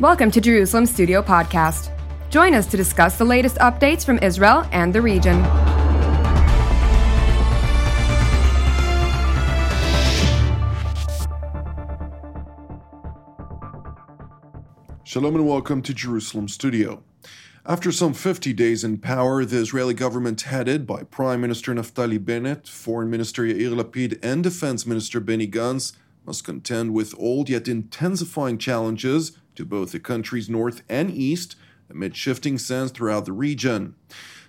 Welcome to Jerusalem Studio Podcast. Join us to discuss the latest updates from Israel and the region. Shalom and welcome to Jerusalem Studio. After some 50 days in power, the Israeli government, headed by Prime Minister Naftali Bennett, Foreign Minister Yair Lapid, and Defense Minister Benny Gantz, must contend with old yet intensifying challenges to both the country's north and east amid shifting sands throughout the region.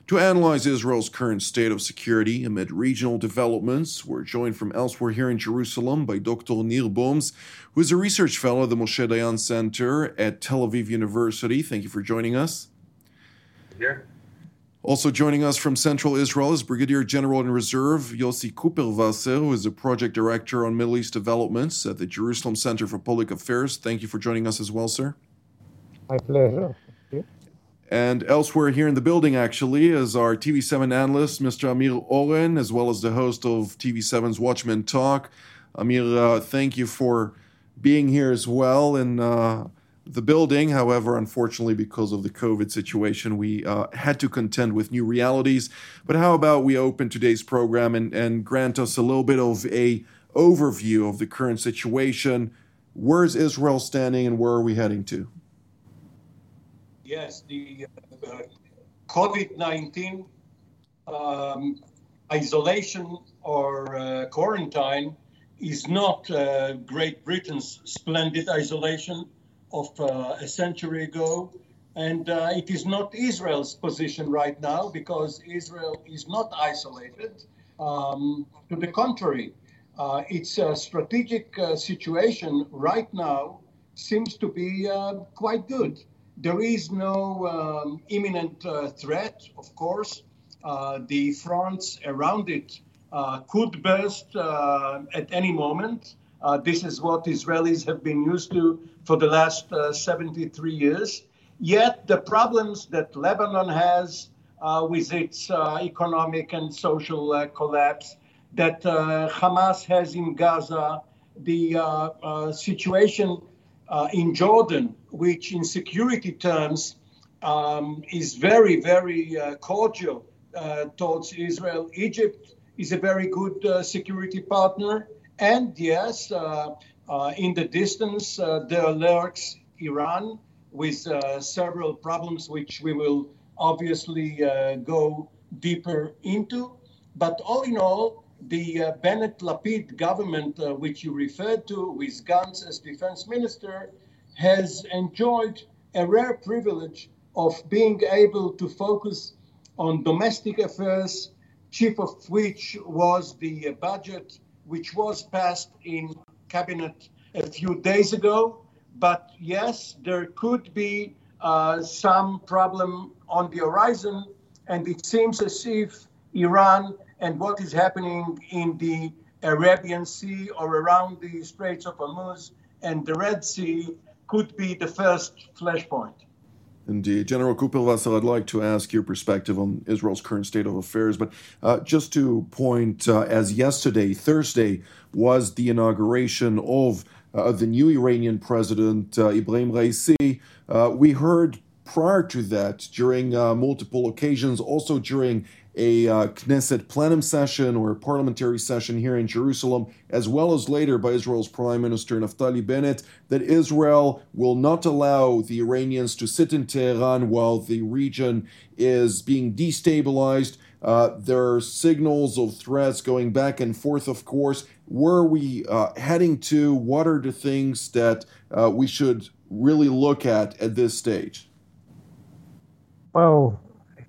To analyze Israel's current state of security amid regional developments, we're joined from elsewhere here in Jerusalem by Dr. Nir Boms, who is a research fellow at the Moshe Dayan Center at Tel Aviv University. Thank you for joining us. Here. Also joining us from Central Israel is Brigadier General in Reserve Yossi Kuperwasser, who is a project director on Middle East developments at the Jerusalem Center for Public Affairs. Thank you for joining us as well, sir. My pleasure. And elsewhere here in the building, actually, is our TV7 analyst, Mr. Amir Oren, as well as the host of TV7's Watchmen Talk. Amir, uh, thank you for being here as well. And uh, the building. However, unfortunately, because of the COVID situation, we uh, had to contend with new realities. But how about we open today's program and, and grant us a little bit of a overview of the current situation? Where is Israel standing, and where are we heading to? Yes, the uh, COVID nineteen um, isolation or uh, quarantine is not uh, Great Britain's splendid isolation of uh, a century ago. And uh, it is not Israel's position right now because Israel is not isolated. Um, to the contrary, uh, its strategic situation right now seems to be quite good. There is no um, imminent threat, of course. the fronts around it uh, could burst uh, at any moment. Uh, this is what Israelis have been used to for the last uh, 73 years. Yet the problems that Lebanon has uh, with its uh, economic and social uh, collapse, that uh, Hamas has in Gaza, the uh, situation in Jordan, which in security terms um, is very, very cordial towards Israel. Egypt is a very good security partner. And yes, uh, in the distance, uh, there lurks Iran with uh, several problems, which we will obviously go deeper into. But all in all, the uh, Bennett Lapid government, uh, which you referred to, with Gantz as defense minister, has enjoyed a rare privilege of being able to focus on domestic affairs, chief of which was the budget, which was passed in cabinet a few days ago. But yes, there could be uh, some problem on the horizon, and it seems as if Iran and what is happening in the Arabian Sea or around the Straits of Hormuz and the Red Sea could be the first flashpoint. Indeed. General Kuperwasser, I'd like to ask your perspective on Israel's current state of affairs. But uh, just to point, uh, as yesterday, Thursday, was the inauguration of uh, the new Iranian president, uh, Ebrahim Raisi, uh, we heard prior to that, during uh, multiple occasions, also during a uh, Knesset plenum session or a parliamentary session here in Jerusalem, as well as later by Israel's Prime Minister Naftali Bennett, that Israel will not allow the Iranians to sit in Tehran while the region is being destabilized. Uh, there are signals of threats going back and forth, of course. Where are we uh, heading to? What are the things that uh, we should really look at at this stage? Well,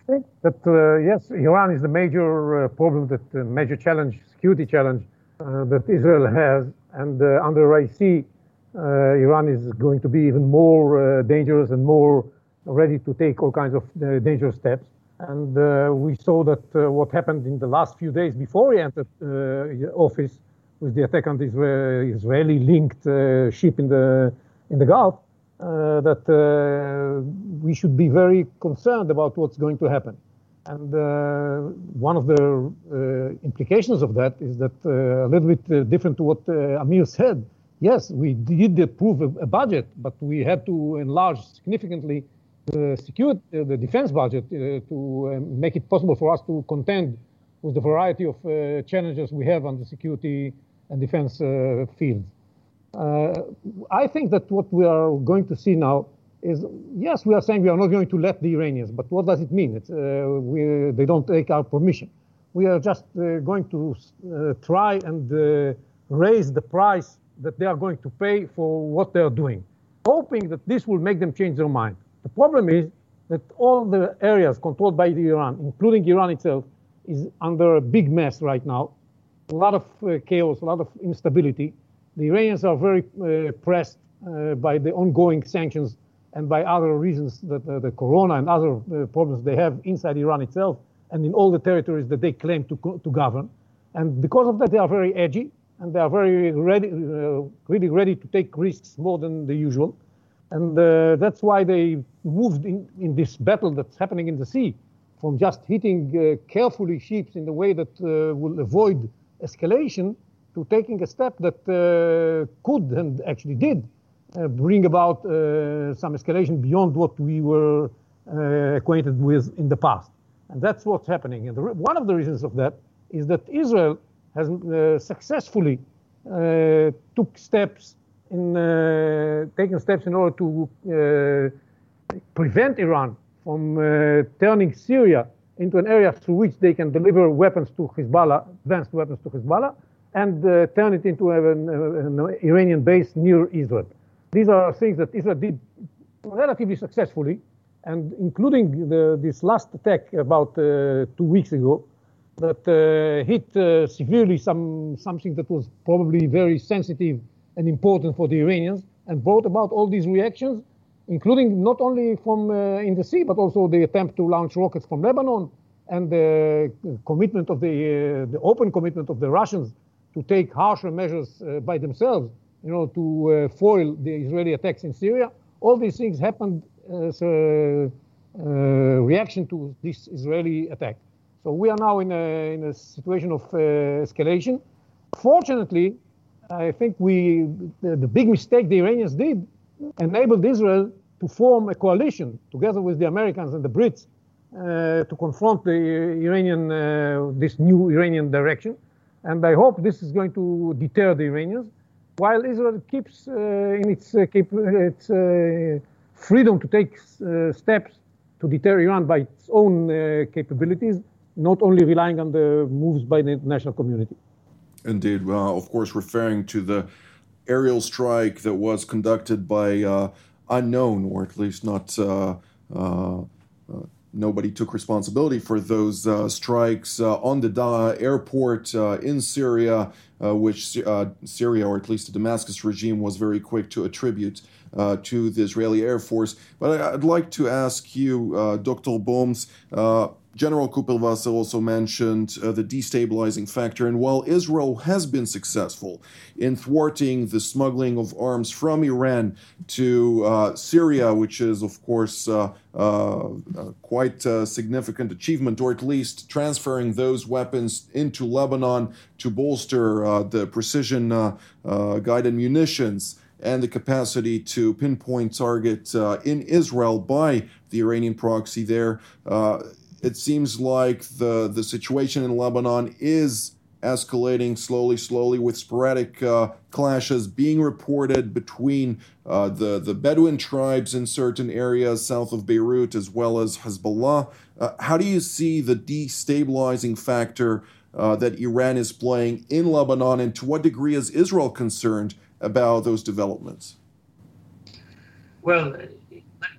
that uh, yes, Iran is the major uh, problem, that uh, major challenge, security challenge uh, that Israel has, and uh, under Raisi, uh, Iran is going to be even more dangerous and more ready to take all kinds of dangerous steps. And we saw that what happened in the last few days before he entered office with the attack on the Israeli-linked ship in the in the Gulf uh, that uh, we should be very concerned about what's going to happen. And uh, one of the implications of that is that a little bit different to what Amir said, yes, we did approve a, a budget, but we had to enlarge significantly the security, uh, the defense budget uh, to uh, make it possible for us to contend with the variety of uh, challenges we have on the security and defense uh, fields. Uh, I think that what we are going to see now is, yes, we are saying we are not going to let the Iranians, but what does it mean? We, they don't take our permission. We are just going to try and raise the price that they are going to pay for what they are doing, hoping that this will make them change their mind. The problem is that all the areas controlled by Iran, including Iran itself, is under a big mess right now. A lot of uh, chaos, a lot of instability. The Iranians are very uh, pressed uh, by the ongoing sanctions and by other reasons that uh, the corona and other uh, problems they have inside Iran itself and in all the territories that they claim to, to govern. And because of that, they are very edgy and they are very ready, uh, really ready to take risks more than the usual. And uh, that's why they moved in, in this battle that's happening in the sea from just hitting carefully ships in the way that will avoid escalation to taking a step that uh, could and actually did uh, bring about some escalation beyond what we were acquainted with in the past. And that's what's happening. And the, one of the reasons of that is that Israel has uh, successfully uh, took steps in uh, taken steps in order to prevent Iran from turning Syria into an area through which they can deliver weapons to Hezbollah, advanced weapons to Hezbollah, and uh, turn it into an, an, Iranian base near Israel. These are things that Israel did relatively successfully, and including the, this last attack about uh, two weeks ago, that uh, hit uh, severely some something that was probably very sensitive and important for the Iranians, and brought about all these reactions, including not only from uh, in the sea, but also the attempt to launch rockets from Lebanon, and the commitment of the uh, the open commitment of the Russians to take harsher measures uh, by themselves, you know, to uh, foil the Israeli attacks in Syria. All these things happened as a reaction to this Israeli attack. So we are now in a, in a situation of uh, escalation. Fortunately, I think we the, the, big mistake the Iranians did enabled Israel to form a coalition together with the Americans and the Brits uh, to confront the Iranian uh, this new Iranian direction. And I hope this is going to deter the Iranians, while Israel keeps uh, in its uh, its uh, freedom to take steps to deter Iran by its own capabilities not only relying on the moves by the international community. Indeed. Of course, referring to the aerial strike that was conducted by uh, unknown, or at least not. Uh, uh nobody took responsibility for those uh, strikes uh, on the da- airport uh, in Syria, uh, which Syria, or at least the Damascus regime, was very quick to attribute to the Israeli Air Force. But I- would like to ask you, Dr. Boms, General Kuperwasser also mentioned uh, the destabilizing factor. And while Israel has been successful in thwarting the smuggling of arms from Iran to uh, Syria, which is, of course, uh, uh quite a significant achievement, or at least transferring those weapons into Lebanon to bolster uh, the precision uh, guided munitions and the capacity to pinpoint target uh, in Israel by the Iranian proxy there. Uh, it seems like the the situation in Lebanon is escalating slowly, slowly, with sporadic uh, clashes being reported between uh, the the Bedouin tribes in certain areas south of Beirut, as well as Hezbollah. Uh, how do you see the destabilizing factor uh, that Iran is playing in Lebanon, and to what degree is Israel concerned about those developments? Well,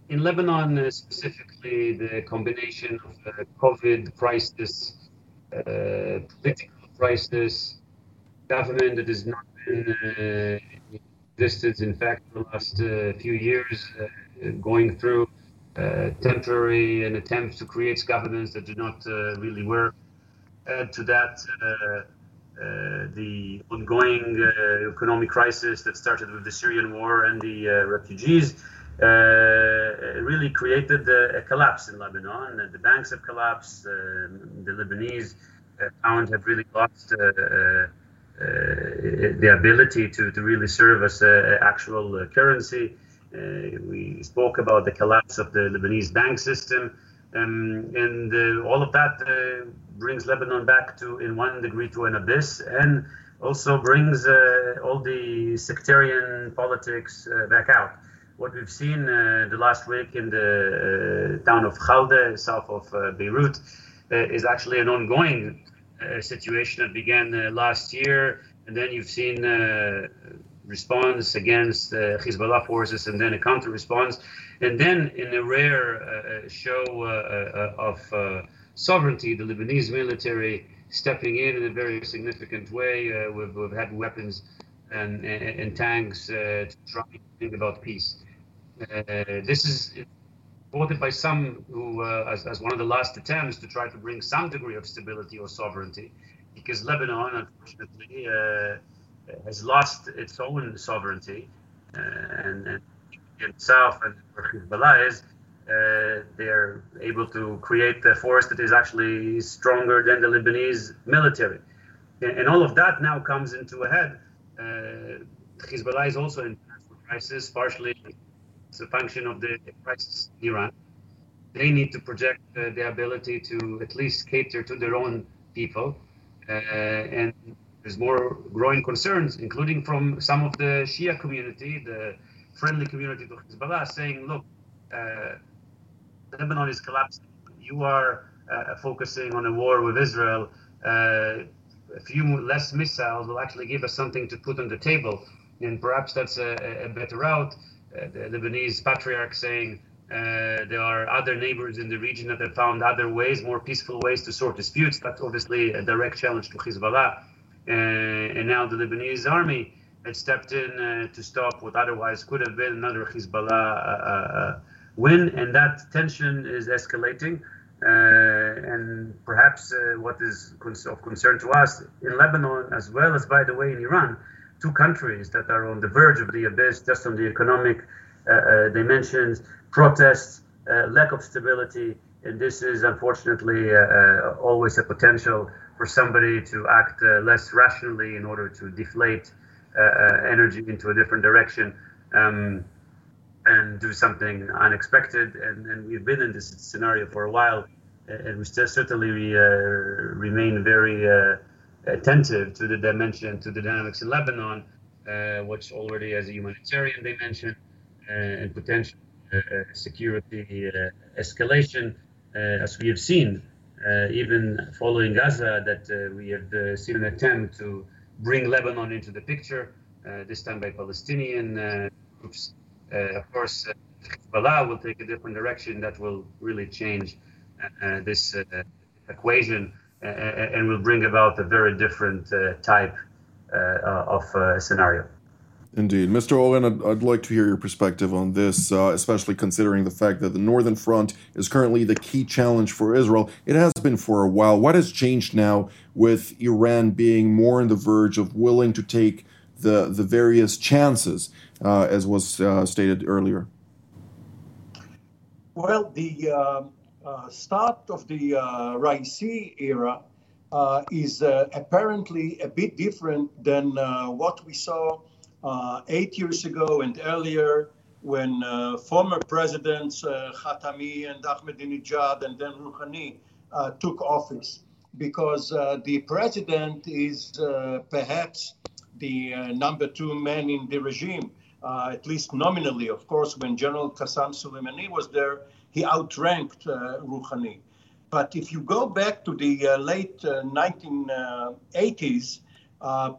in Lebanon uh, specifically, the combination of the COVID crisis, uh, political crisis, government that has not been uh, existed, in fact, for the last uh, few years, uh, going through uh, temporary and attempts to create governments that do not really work. Add to that the ongoing economic crisis that started with the Syrian war and the refugees uh, really created a collapse in Lebanon. The banks have collapsed. Uh, the Lebanese uh, pound have really lost the ability to, to really serve as an actual currency. we spoke about the collapse of the Lebanese bank system. Um, and uh, all of that uh, brings Lebanon back to, in one degree, to an abyss, and also brings uh, all the sectarian politics back out. What we've seen the last week in the town of Khalde, south of Beirut, is actually an ongoing situation that began last year, and then you've seen response against uh, Hezbollah forces and then a counter response. And then, in a rare uh, show uh, uh of uh, sovereignty, the Lebanese military stepping in in a very significant way. Uh, we've, had weapons and, and, and tanks to try to bring about peace. This is voted by some who, as, as one of the last attempts to try to bring some degree of stability or sovereignty, because Lebanon, unfortunately, has lost its own sovereignty, uh, and, and in south and where Hezbollah is, uh, they're able to create a force that is actually stronger than the Lebanese military. And, and all of that now comes into a head. Uh, Hezbollah is also in crisis, partially it's a function of the crisis in Iran. They need to project uh, the ability to at least cater to their own people. Uh, and there's more growing concerns, including from some of the Shia community, the friendly community to Hezbollah, saying, look, uh, Lebanon is collapsing. You are uh, focusing on a war with Israel. Uh, a few less missiles will actually give us something to put on the table. And perhaps that's a, a better route. Uh, the Lebanese patriarch saying, uh, there are other neighbors in the region that have found other ways, more peaceful ways to sort disputes. That's obviously a direct challenge to Hezbollah. Uh, and now the Lebanese army had stepped in to stop what otherwise could have been another Hezbollah win, and that tension is escalating. Uh, and perhaps uh, what is of concern to us in Lebanon, as well as, by the way, in Iran, two countries that are on the verge of the abyss, just on the economic uh, dimensions, protests, lack of stability, and this is unfortunately always a potential for somebody to act uh, less rationally in order to deflate uh, uh, energy into a different direction um, and do something unexpected. And, and, we've been in this scenario for a while, and we still certainly uh, remain very uh, attentive to the dimension, to the dynamics in Lebanon, uh, which already has a humanitarian dimension uh, and potential uh, uh, security escalation, as we have seen uh, even following Gaza, that uh, we have uh, seen an attempt to bring Lebanon into the picture, this time by Palestinian groups. of course, Hezbollah will take a different direction that will really change this equation and will bring about a very different type of scenario. Indeed. Mr. Oren, I'd, I'd, like to hear your perspective on this, uh, especially considering the fact that the Northern Front is currently the key challenge for Israel. It has been for a while. What has changed now with Iran being more on the verge of willing to take the, the various chances, uh, as was uh, stated earlier? Well, the uh, uh, start of the uh, Raisi era uh, is apparently a bit different than what we saw uh, eight years ago and earlier when uh, former presidents uh, Khatami and Ahmadinejad and then Rouhani uh, took office, because uh, the president is uh, perhaps the number two man in the regime, at least nominally. Of course, when General Qasem Soleimani was there, he outranked Rouhani. But if you go back to the late 1980s,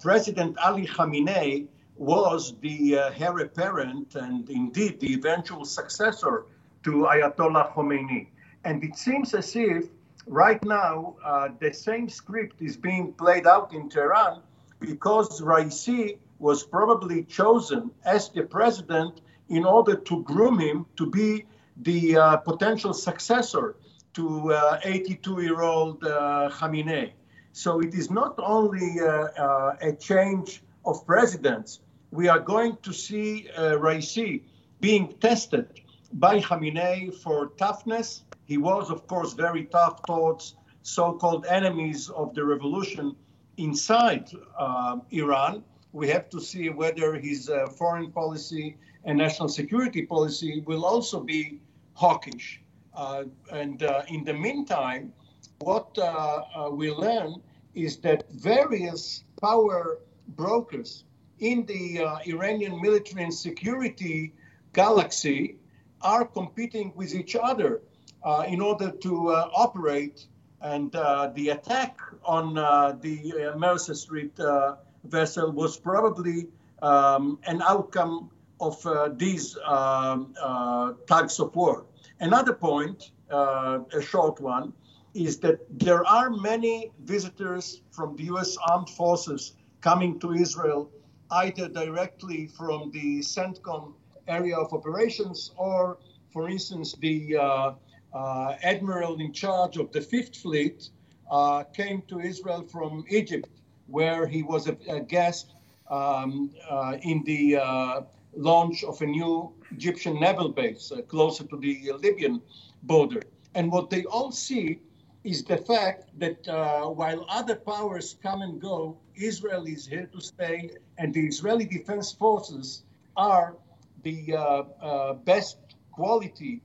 President Ali Khamenei was the uh, heir apparent and indeed the eventual successor to Ayatollah Khomeini. And it seems as if right now uh, the same script is being played out in Tehran because Raisi was probably chosen as the president in order to groom him to be the uh, potential successor to 82 uh, year old uh, Khamenei. So it is not only uh, a change of presidents, we are going to see Raisi being tested by Khamenei for toughness. He was, of course, very tough towards so-called enemies of the revolution inside uh, Iran. We have to see whether his uh, foreign policy and national security policy will also be hawkish. Uh, and uh, in the meantime, what uh, we learn is that various power brokers in the Iranian military and security galaxy are competing with each other uh, in order to uh, operate. And uh, the attack on the Mercer Street vessel was probably um, an outcome of these um, tugs of war. Another point, a short one, is that there are many visitors from the U.S. Armed Forces coming to Israel, either directly from the CENTCOM area of operations or, for instance, the uh, uh, admiral in charge of the Fifth Fleet uh, came to Israel from Egypt, where he was a, a guest um, uh, in the uh, launch of a new Egyptian naval base uh, closer to the Libyan border. And what they all see is the fact that uh, while other powers come and go, Israel is here to stay, and the Israeli Defense Forces are the best quality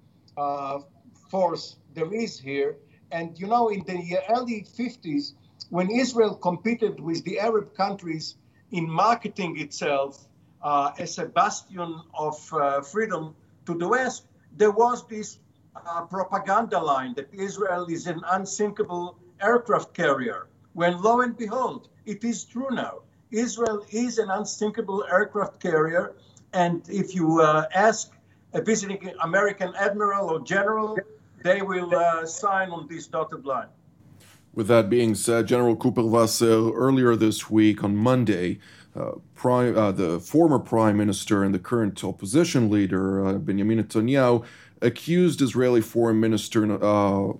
force there is here. And you know, in the early 50s, when Israel competed with the Arab countries in marketing itself uh, as a bastion of uh, freedom to the West, there was this uh, propaganda line that Israel is an unsinkable aircraft carrier. When lo and behold, it is true now. Israel is an unsinkable aircraft carrier. And if you uh, ask a visiting American admiral or general, they will uh, sign on this dotted line. With that being said, General Kuperwasser earlier this week on Monday, uh, prime, uh, the former prime minister and the current opposition leader, uh, Benjamin Netanyahu, accused Israeli foreign minister uh,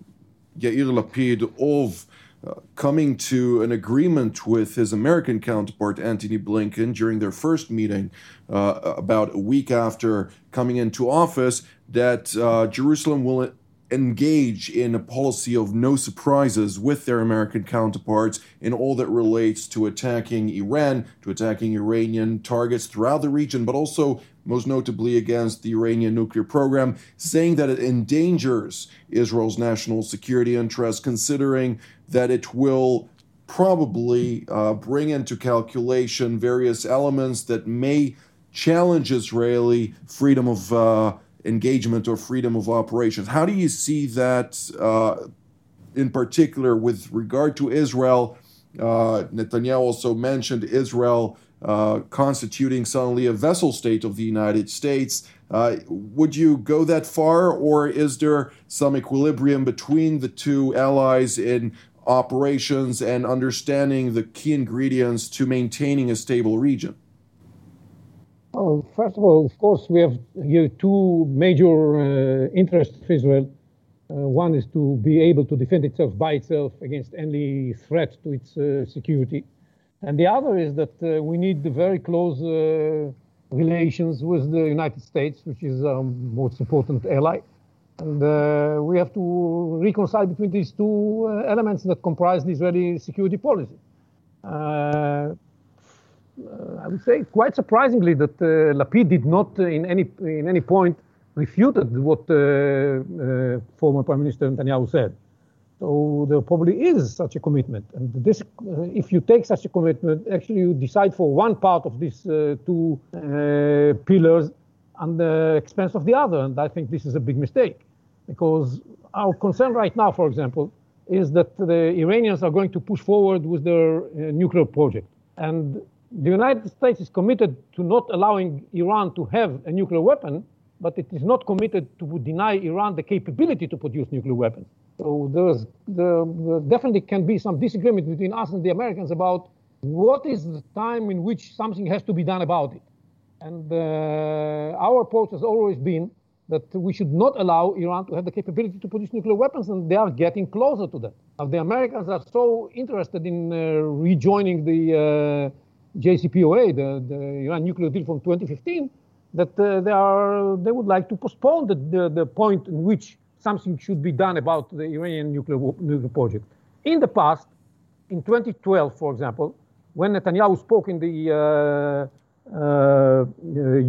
Yair Lapid of uh, coming to an agreement with his American counterpart, Antony Blinken, during their first meeting about a week after coming into office, that Jerusalem will engage in a policy of no surprises with their American counterparts in all that relates to attacking Iran, to attacking Iranian targets throughout the region, but also most notably against the Iranian nuclear program, saying that it endangers Israel's national security interests, considering that it will probably uh, bring into calculation various elements that may challenge Israeli freedom of uh, engagement or freedom of operations. How do you see that uh, in particular with regard to Israel? Uh, Netanyahu also mentioned Israel uh, constituting suddenly a vessel state of the United States. Uh, would you go that far, or is there some equilibrium between the two allies in operations and understanding the key ingredients to maintaining a stable region? Well, first of all, of course, we have here two major uh, interests of Israel. Uh, one is to be able to defend itself by itself against any threat to its uh, security. And the other is that uh, we need very close uh, relations with the United States, which is our most important ally. And uh, we have to reconcile between these two elements that comprise the Israeli security policy. Uh, I would say quite surprisingly that uh, Lapid did not uh, in any in any point refuted what former Prime Minister Netanyahu said. So there probably is such a commitment. And this, uh, if you take such a commitment, actually you decide for one part of these uh, two uh, pillars at the expense of the other. And I think this is a big mistake because our concern right now, for example, is that the Iranians are going to push forward with their nuclear project. And the United States is committed to not allowing Iran to have a nuclear weapon, but it is not committed to deny Iran the capability to produce nuclear weapons. So there's there, there definitely can be some disagreement between us and the Americans about what is the time in which something has to be done about it. And uh, our approach has always been that we should not allow Iran to have the capability to produce nuclear weapons, and they are getting closer to that. Now, the Americans are so interested in uh, rejoining the uh, JCPOA, the, the Iran nuclear deal from 2015, that uh, they are they would like to postpone the, the, the, point in which something should be done about the Iranian nuclear nuclear project. In the past, in 2012, for example, when Netanyahu spoke in the uh, uh,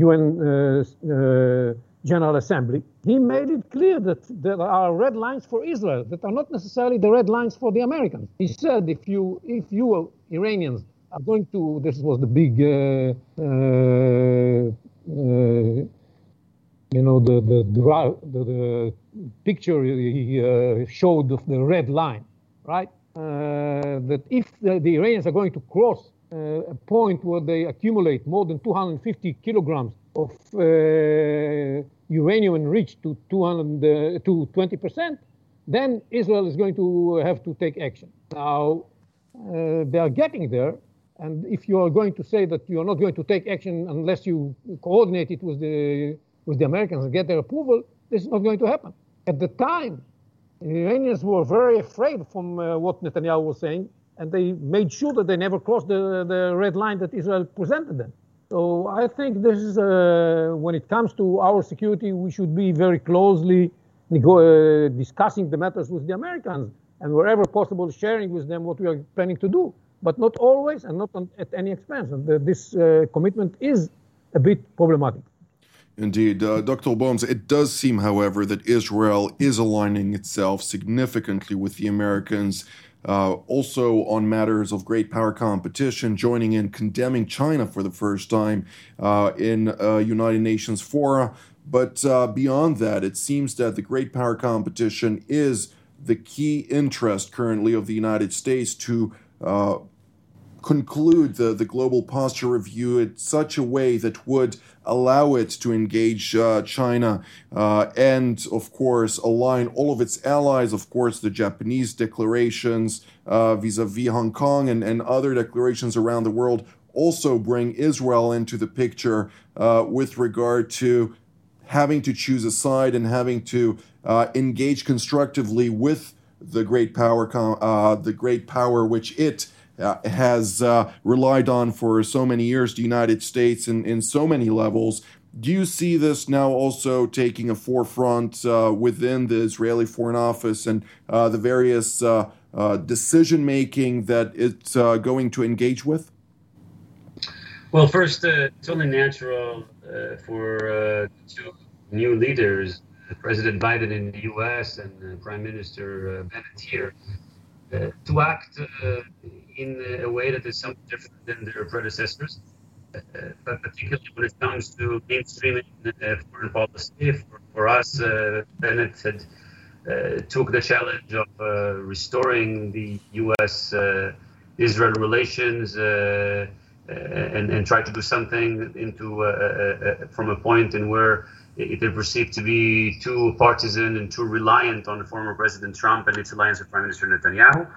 UN uh, General Assembly, he made it clear that there are red lines for Israel that are not necessarily the red lines for the Americans. He said, if you, if you Iranians are going to, this was the big, uh, uh, uh, you know, the, the, the, the picture he uh, showed of the red line, right? Uh, that if the, the, Iranians are going to cross uh, a point where they accumulate more than 250 kilograms of uranium enriched to 200 to 20 percent, then Israel is going to have to take action. Now, uh, they are getting there, and if you are going to say that you are not going to take action unless you coordinate it with the with the Americans and get their approval, this is not going to happen. At the time, the Iranians were very afraid from uh, what Netanyahu was saying, and they made sure that they never crossed the, the red line that Israel presented them. So I think this is, uh, when it comes to our security, we should be very closely uh, discussing the matters with the Americans and wherever possible sharing with them what we are planning to do, but not always and not on, at any expense. And the, this uh, commitment is a bit problematic. Indeed. Uh, Dr. Boms, it does seem, however, that Israel is aligning itself significantly with the Americans, uh, also on matters of great power competition, joining in condemning China for the first time uh, in uh, United Nations fora. But uh, beyond that, it seems that the great power competition is the key interest currently of the United States to uh, conclude the, the global posture review in such a way that would allow it to engage uh, China uh, and, of course, align all of its allies, of course, the Japanese declarations vis a vis Hong Kong and, and other declarations around the world also bring Israel into the picture uh, with regard to having to choose a side and having to uh, engage constructively with the great power, uh, the great power which it uh, has uh, relied on for so many years, the United States, in, in so many levels. Do you see this now also taking a forefront uh, within the Israeli Foreign Office and uh, the various uh, uh, decision making that it's going to engage with? Well, first, it's only natural for two new leaders, President Biden in the U.S. and Prime Minister Bennett here, to act in a way that is somewhat different than their predecessors. Uh, but particularly when it comes to mainstreaming uh, foreign policy, for, for us, uh, Bennett had uh, took the challenge of uh, restoring the U.S.-Israel uh, relations and, and try to do something into from a point in where it is perceived to be too partisan and too reliant on the former President Trump and its alliance with Prime Minister Netanyahu.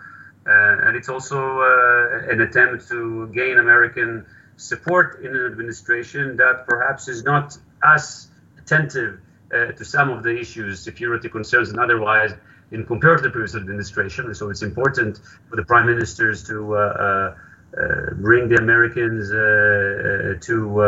Uh, and it's also uh, an attempt to gain American support in an administration that perhaps is not as attentive uh, to some of the issues, security concerns and otherwise, in compared to the previous administration. So it's important for the prime ministers to uh, uh, bring the Americans uh, to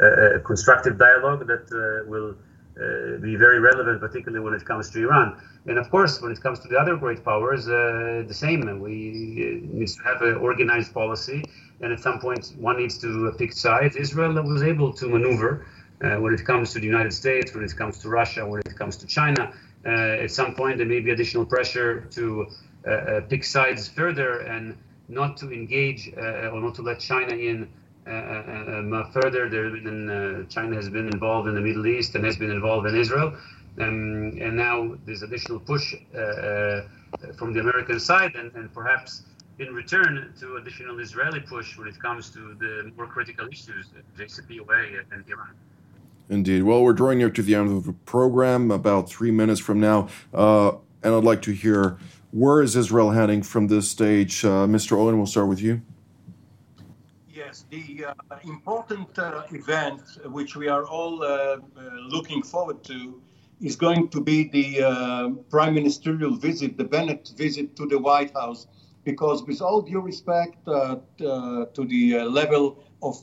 a constructive dialogue that will uh, be very relevant, particularly when it comes to Iran. And of course, when it comes to the other great powers, uh, the same. We uh, need to have an organized policy, and at some point, one needs to pick sides. Israel was able to maneuver uh, when it comes to the United States, when it comes to Russia, when it comes to China. Uh, at some point, there may be additional pressure to uh, pick sides further and not to engage or not to let China in further, there been, uh, China has been involved in the Middle East and has been involved in Israel. Um, and now there's additional push from the American side, and, and perhaps in return to additional Israeli push when it comes to the more critical issues, JCPOA and Iran. Indeed. Well, we're drawing near to the end of the program, about three minutes from now, uh, and I'd like to hear where is Israel heading from this stage. Uh, Mr. Oren, we'll start with you the uh, important uh, event which we are all uh, uh looking forward to is going to be the uh, prime ministerial visit, the Bennett visit to the White House, because with all due respect uh, to the level of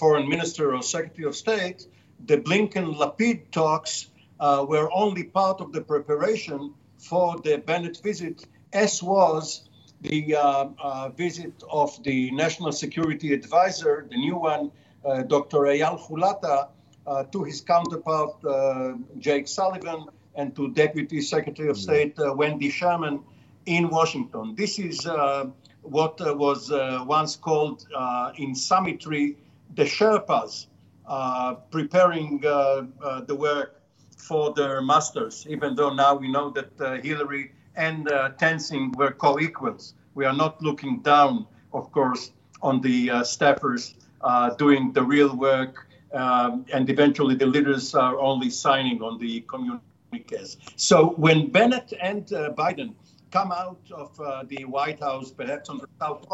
foreign minister or secretary of state, the Blinken-Lapid talks were only part of the preparation for the Bennett visit, as was the uh, uh, visit of the National Security Advisor, the new one, uh, Dr. Eyal Hulata, uh, to his counterpart, uh, Jake Sullivan, and to Deputy Secretary of State Wendy Sherman in Washington. This is what was once called in summitry the Sherpas, preparing the work for their masters, even though now we know that Hillary and uh, Tenzing were co-equals. We are not looking down, of course, on the uh, staffers uh, doing the real work, um, and eventually the leaders are only signing on the communiques. So when Bennett and uh, Biden come out of the White House, perhaps on the South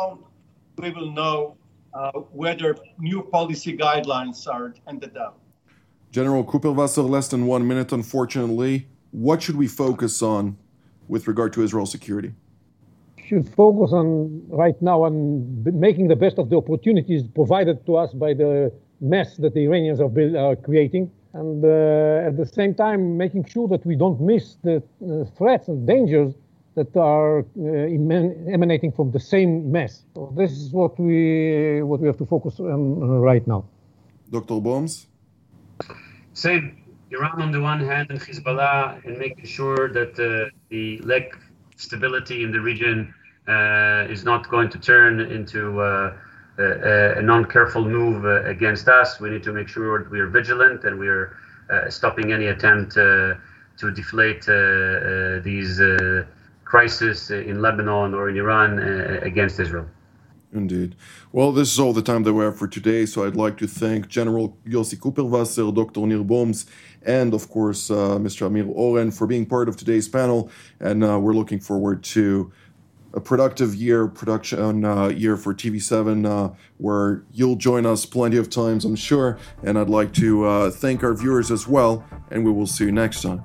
we will know uh, whether new policy guidelines are handed down. General Kuperwasser, less than one minute, unfortunately. What should we focus on with regard to Israel's security? Should focus on right now on making the best of the opportunities provided to us by the mess that the Iranians are, build, are creating, and uh, at the same time making sure that we don't miss the uh, threats and dangers that are uh, emanating from the same mess. So this is what we what we have to focus on right now. Dr. Boms. Same Iran on the one hand and Hezbollah and making sure that uh, the lack stability in the region uh, is not going to turn into uh, a, a non-careful move uh, against us. We need to make sure that we are vigilant and we are uh, stopping any attempt uh, to deflate these crises in Lebanon or in Iran against Israel. Indeed. Well, this is all the time that we have for today. So I'd like to thank General Yossi Kuperwasser, Dr. Nir Boms, and of course, uh, Mr. Amir Oren for being part of today's panel. And uh, we're looking forward to a productive year, production uh, year for TV7, uh, where you'll join us plenty of times, I'm sure. And I'd like to uh, thank our viewers as well. And we will see you next time.